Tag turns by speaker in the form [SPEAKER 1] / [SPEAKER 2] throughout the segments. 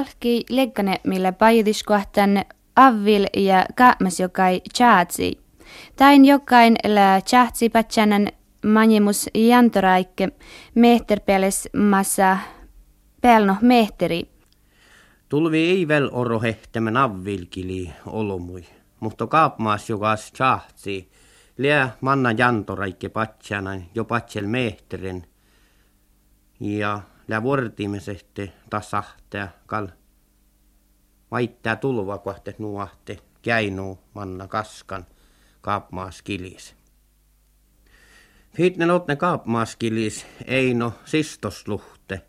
[SPEAKER 1] palkki lekkane, millä pajutiskuahtan avvil ja kaapmas jokai chaatsi. Tain jokain la chaatsi patsanan manjemus jantoraikke mehterpeles massa pelno mehteri.
[SPEAKER 2] Tulvi ei väl oro hehtämän avvilkili olomui, mutta kaapmaas joka chaatsi. Lää manna jantoraikke patsanan jo patsel mehteren ja lää vuortimesehte tasahtea kal maittaa tulva kohte nuahte käinu manna kaskan kaapmaaskilis. Fitne lotne kaapmaaskilis no sistosluhte.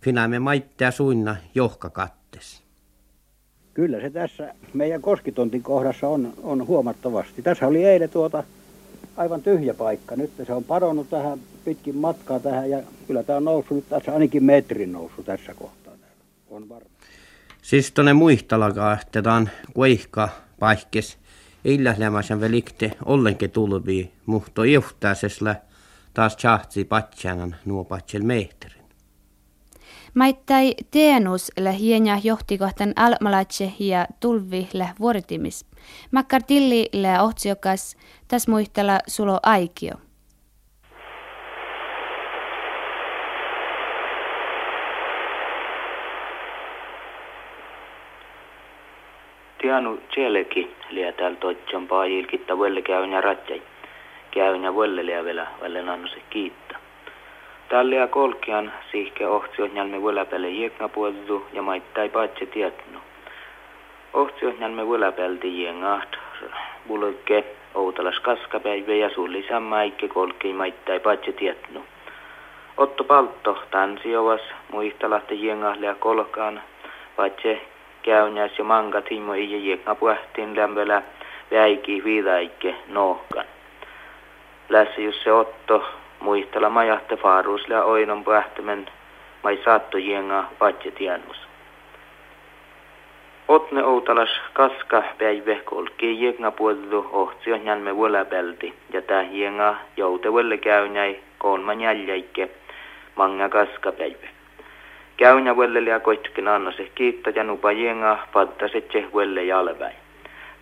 [SPEAKER 2] Finaamme maittaa suinna kattes.
[SPEAKER 3] Kyllä se tässä meidän koskitontin kohdassa on, on huomattavasti. Tässä oli eilen tuota aivan tyhjä paikka. Nyt se on padonnut tähän pitkin matkaa tähän ja kyllä tämä on noussut nyt tässä ainakin metrin noussut tässä kohtaa. On varma.
[SPEAKER 2] Siis tuonne muistalakaan, että tämä on kuihka paikkes. Illählämäisen velikte ollenkin tulvii, mutta johtaisella taas chahtsi patsanan nuo patsel mehterin.
[SPEAKER 1] Maittai teenus lä hienja johtikohtan almalatse ja tulvi lä vuoritimis. Makkar tilli lä ohtsiokas, täs muistella sulo aikio.
[SPEAKER 4] Tianu tseleki liä täällä toitsan paajilkitta velle käyn ja ratjai. Ja velle liä vielä välle se kiitta. Täällä kolkian sihke ohtsio njalme vuoläpälle jiekka puoltu ja maittai paitse tietnu. Ohtsio njalme vuoläpälti jiengaht bulke outalas kaskapäivä ja sulli sammaikki kolkki maittai paitse tietnu. Otto Paltto tansiovas muistalahti jiengahle ja kolkaan paitse käynäs ja manga timo ei jekna puhtiin lämpölä väiki viidaikke nohkan. Lässä jos se otto muistella majahte faarus ja oinon puhtimen mai saatto jenga patje tienus. Otne outalas kaska päivä kolki jenga puollu ohtsio njalme vuola ja tää jenga joute vuolle kolman jäljäikke manga kaska päivä. Käynä vuelleli ja koitkin anna se kiitta ja nupa jenga pattaset se vuelle jalväin.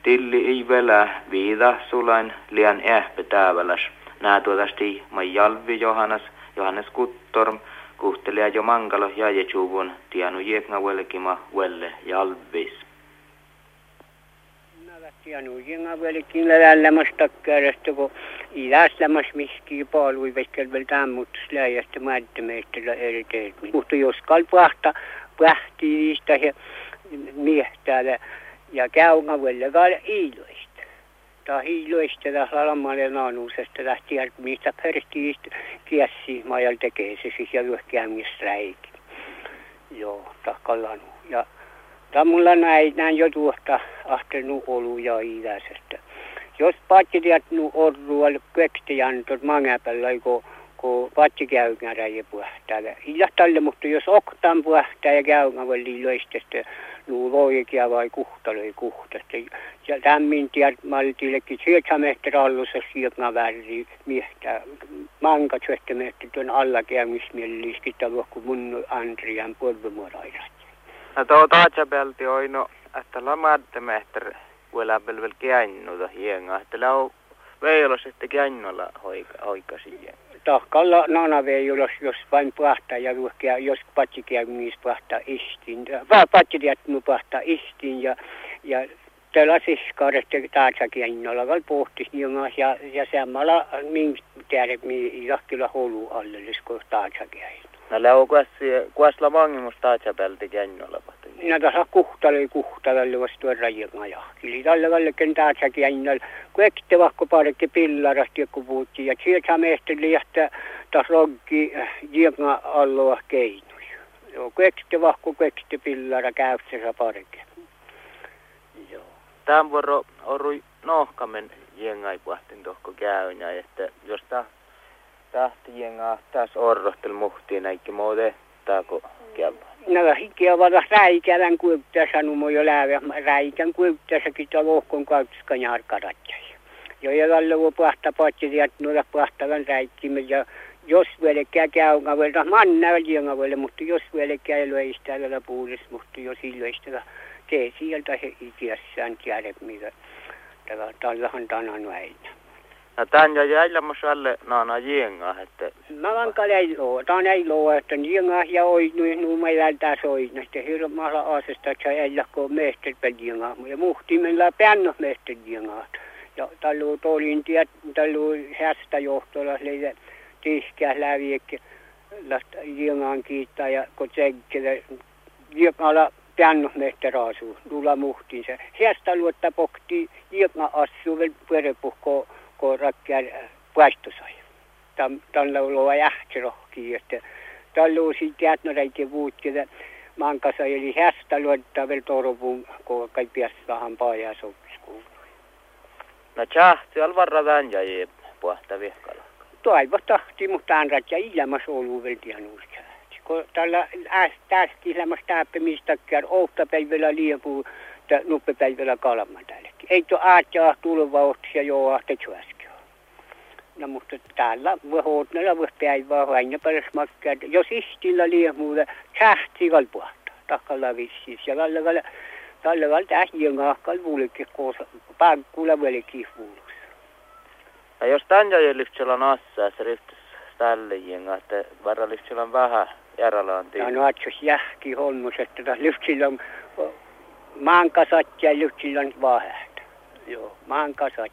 [SPEAKER 4] Tilli ei velä viida sulain lian ähpä tääväläs. Nää tuotasti mai jalvi Johannes, Johannes Kuttorm, kuhtelia jo mankalo ja jechuvun tienu jekna vuellekima vuelle jalvis.
[SPEAKER 5] Januzinga velikin lelemmastak keresztül, kun idäslemas miski palui, veskelvel tämmuttus läijästä mättimeistillä eri teet. Mutta jos kalpahta pähti niistä he miehtäällä ja käynga vellekaan iiloista. Tämä iiloista tässä alamalle naanuusesta lähti mistä perstiistä kiessi majal tekee se siis ja yhkäämisräikin. Joo, takallaan. Ja tämä mulla näin, jo tuosta ahtenu olu ja iläisestä jos patsiat nu orrual köktijan tot mangapalla ko ko patsi käynä ja puhtaalle. Ja tälle mutta jos oktan puhtaa ja käynä väli löistestä nu loikia vai kuhtaloi kuhtasta. Ja tämmin tiedät maltillekin sieltä mehtä allussa sieltä väri miestä. Manka syöttä mehtä tuon alla käymismielliskitä kun mun Andrian polvimurairat.
[SPEAKER 4] No tuo taatsa oino, että lamadde mehtä kuela pelvel kiännoda hienga, että lau veilos, että kiännolla hoika, hoika siihen.
[SPEAKER 5] Tahkalla nana veilos, jos vain pahtaa ja ruhkia, jos patsi käynniis pahtaa istin, vaan patsi nu pahtaa istin ja, ja tällä siskaudesta taatsa kiännolla val pohtis niin ja, ja samalla minkä tiedä, mi jahkilla holu alle, kun taatsa kiännolla.
[SPEAKER 4] No lau kuas, la mangimus taatsa pelti kiännolla
[SPEAKER 5] minä tässä kuhtali kuhtalalle vasta tuon rajimaja. Eli tällä vällekin täältäkin aina kuekte vaikka parikki pillarasti joku puhuttiin. Ja sieltä meistä liähtää taas roggi jienga alloa keinui. Joo, kuekte vaikka kuekte pillara käytössä parikki.
[SPEAKER 4] Joo. Tämän vuoro on nohkamen jengai puhtin tohko käynnä, että jos ta tahti jengaa taas orrohtel muhtiin näikki muuten taako käydä
[SPEAKER 5] nämä hikkiä vada räikälän kuiptässä numo jo läävä räikän kuiptässäkin tuolla lohkon kautta jarkaratjai. Jo ei ole ollut pahta patsi, että noilla pahtavan räikkimme ja jos vielä käy vielä manna vielä, mutta jos vielä käy löistä vielä puulis, mutta jos ilöistä tee sieltä he ikiässään tiedä, mitä tällahan tänään aina.
[SPEAKER 4] No tän ja jäillä alle naana jenga, että...
[SPEAKER 5] Mä vaan ei loo, tän ei loo, että jenga ja oi nyt nu mä jältää soi, näistä hirmaalla aasesta, että ei lakko mehtet jenga, ja muhti meillä pännä mehtet jenga. Ja tallu tolin tiet, tallu hästä johtolla, leitä tihkää läviekki, lasta jengaan kiittää ja kun tsekkele, jengalla pännä mehtet raasu, tulla muhtiin se. Hästä luotta pokti, jenga asuu, vielä pyörepuhkoo, ko rakkär puestusai. Tam tällä luo jähti rohki, että tällä on sitten jätnäräikin vuutkin, mankasa eli hästä luottaa vielä torpun, kun kai piässähän paajaa sopiskuun.
[SPEAKER 4] No tjahti alvarra vänjä jee puhta vihkala.
[SPEAKER 5] Toivo tahti, mutta anrat ja ilmas ollut vielä tiennuus Kun tällä tästä ilmas täppimistä käy, ohta päivällä liepuu, nuppepäivällä kalman täällä ei tuo aatjaa tulvauhtia joo ahte äsken. No mutta täällä voi hootnella voi päivää vain paras makkaa. Jos istillä liian muuta, sähti kalpuahtaa. Takalla. Ja tällä tällä tällä tällä tähjien ahkal vuulikin koosa. Pankkuilla velikin vuulus.
[SPEAKER 4] Ja jos tanja ei lyhtsellä nassa, se ryhtyisi tälle jenga, että varra lyhtsellä vähän järjellään
[SPEAKER 5] Ja no atsos jähki holmus, että lyhtsillä on maan kasat ja lyhtsillä on vähän. Joo, maan kasat.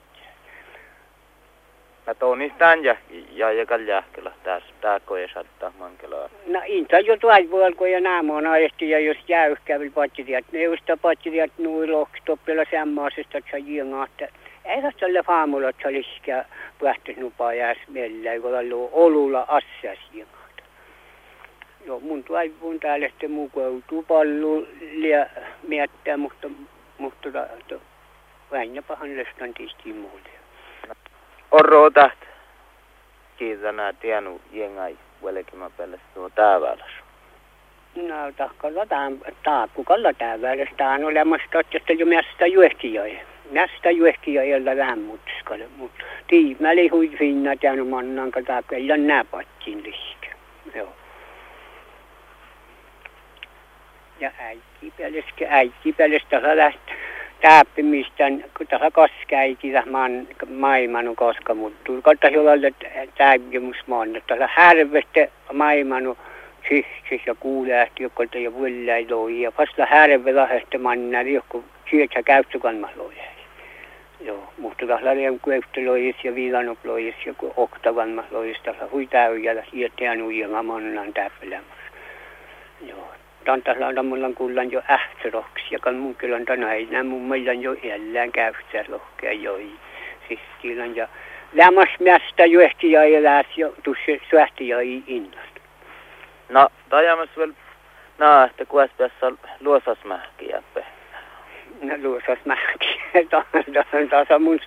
[SPEAKER 4] Mä tuon niistä ja ja ja kaljahkella tässä tääkö ja saattaa mankelaa.
[SPEAKER 5] No inta jo tuolla ja naamon ajesti ja jos jäyhkävil patsidiat, ne just patsidiat nui lohki toppilla semmoisesta, että jengaatte. Eikä se ole faamulla, että se liskä pähtis nupaa jääs meillä, kun on olulla asias jengaata. Joo, mun tuaivun täällä sitten mukautuu paljon miettää, mutta, mutta to, pahan leskan tisti muuta.
[SPEAKER 4] Orro taht. Tienu jengai velkimä pelle tuo tääväläs.
[SPEAKER 5] No tahkalla tämän taakkukalla tääväläs. Tämä on olemassa että jo mästä juehtijoja. Mästä juehtijoilla vähän mutskalle. Mutta tiimäli hui finna tienu mannan kataakka. Ei nää pattiin liskä. Joo. Ja äiti peleskä, äiti peleskä lähtee täppimistän, kun tässä kaskäikitä maan maimanu koska muuttuu. Kautta jollalle täggemusmaan, että tässä härvestä maimanu sihsis ja kuulähti, joka jo vuollai loi. Ja vasta härve laheste manna, joku syötsä käyttökanmas loi. Joo, mutta tässä lähen kueftelois ja viilanoplois ja oktavanmas lois, tässä huitäyjällä sieltä nuijalla mannan täppelämässä. Joo, tantaslaan on kullan jo ähtäroksi, ja kan mun tänä ei mun meillä jo jälleen käyttää lohkea joi. Siis on ja lämmäs mästä juehti ja eläs jo tuossa syöhti ja innasta.
[SPEAKER 4] No, tajamas vielä No, että kuas tässä luosasmähki jäppe.
[SPEAKER 5] No luosasmähki. Taas mun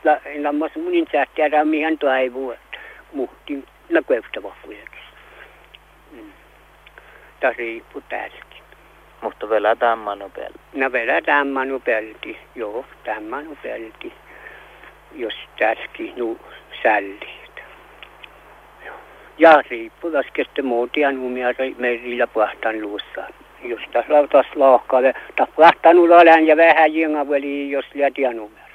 [SPEAKER 5] lammas mun insähtiä mihin toivuu, että muhtiin no kueftavat Mm. Tämä riippuu tästä.
[SPEAKER 4] Mutta vielä tämä pelti.
[SPEAKER 5] No vielä tämä pelti, joo, tämä pelti, jos tässäkin nu sälli. Ja riippuu laskesta muutia numia merillä pahtan luussa. Jos tässä lautas lohkaalle, tässä pahtan ulolään ja vähän jenga jos liian numia.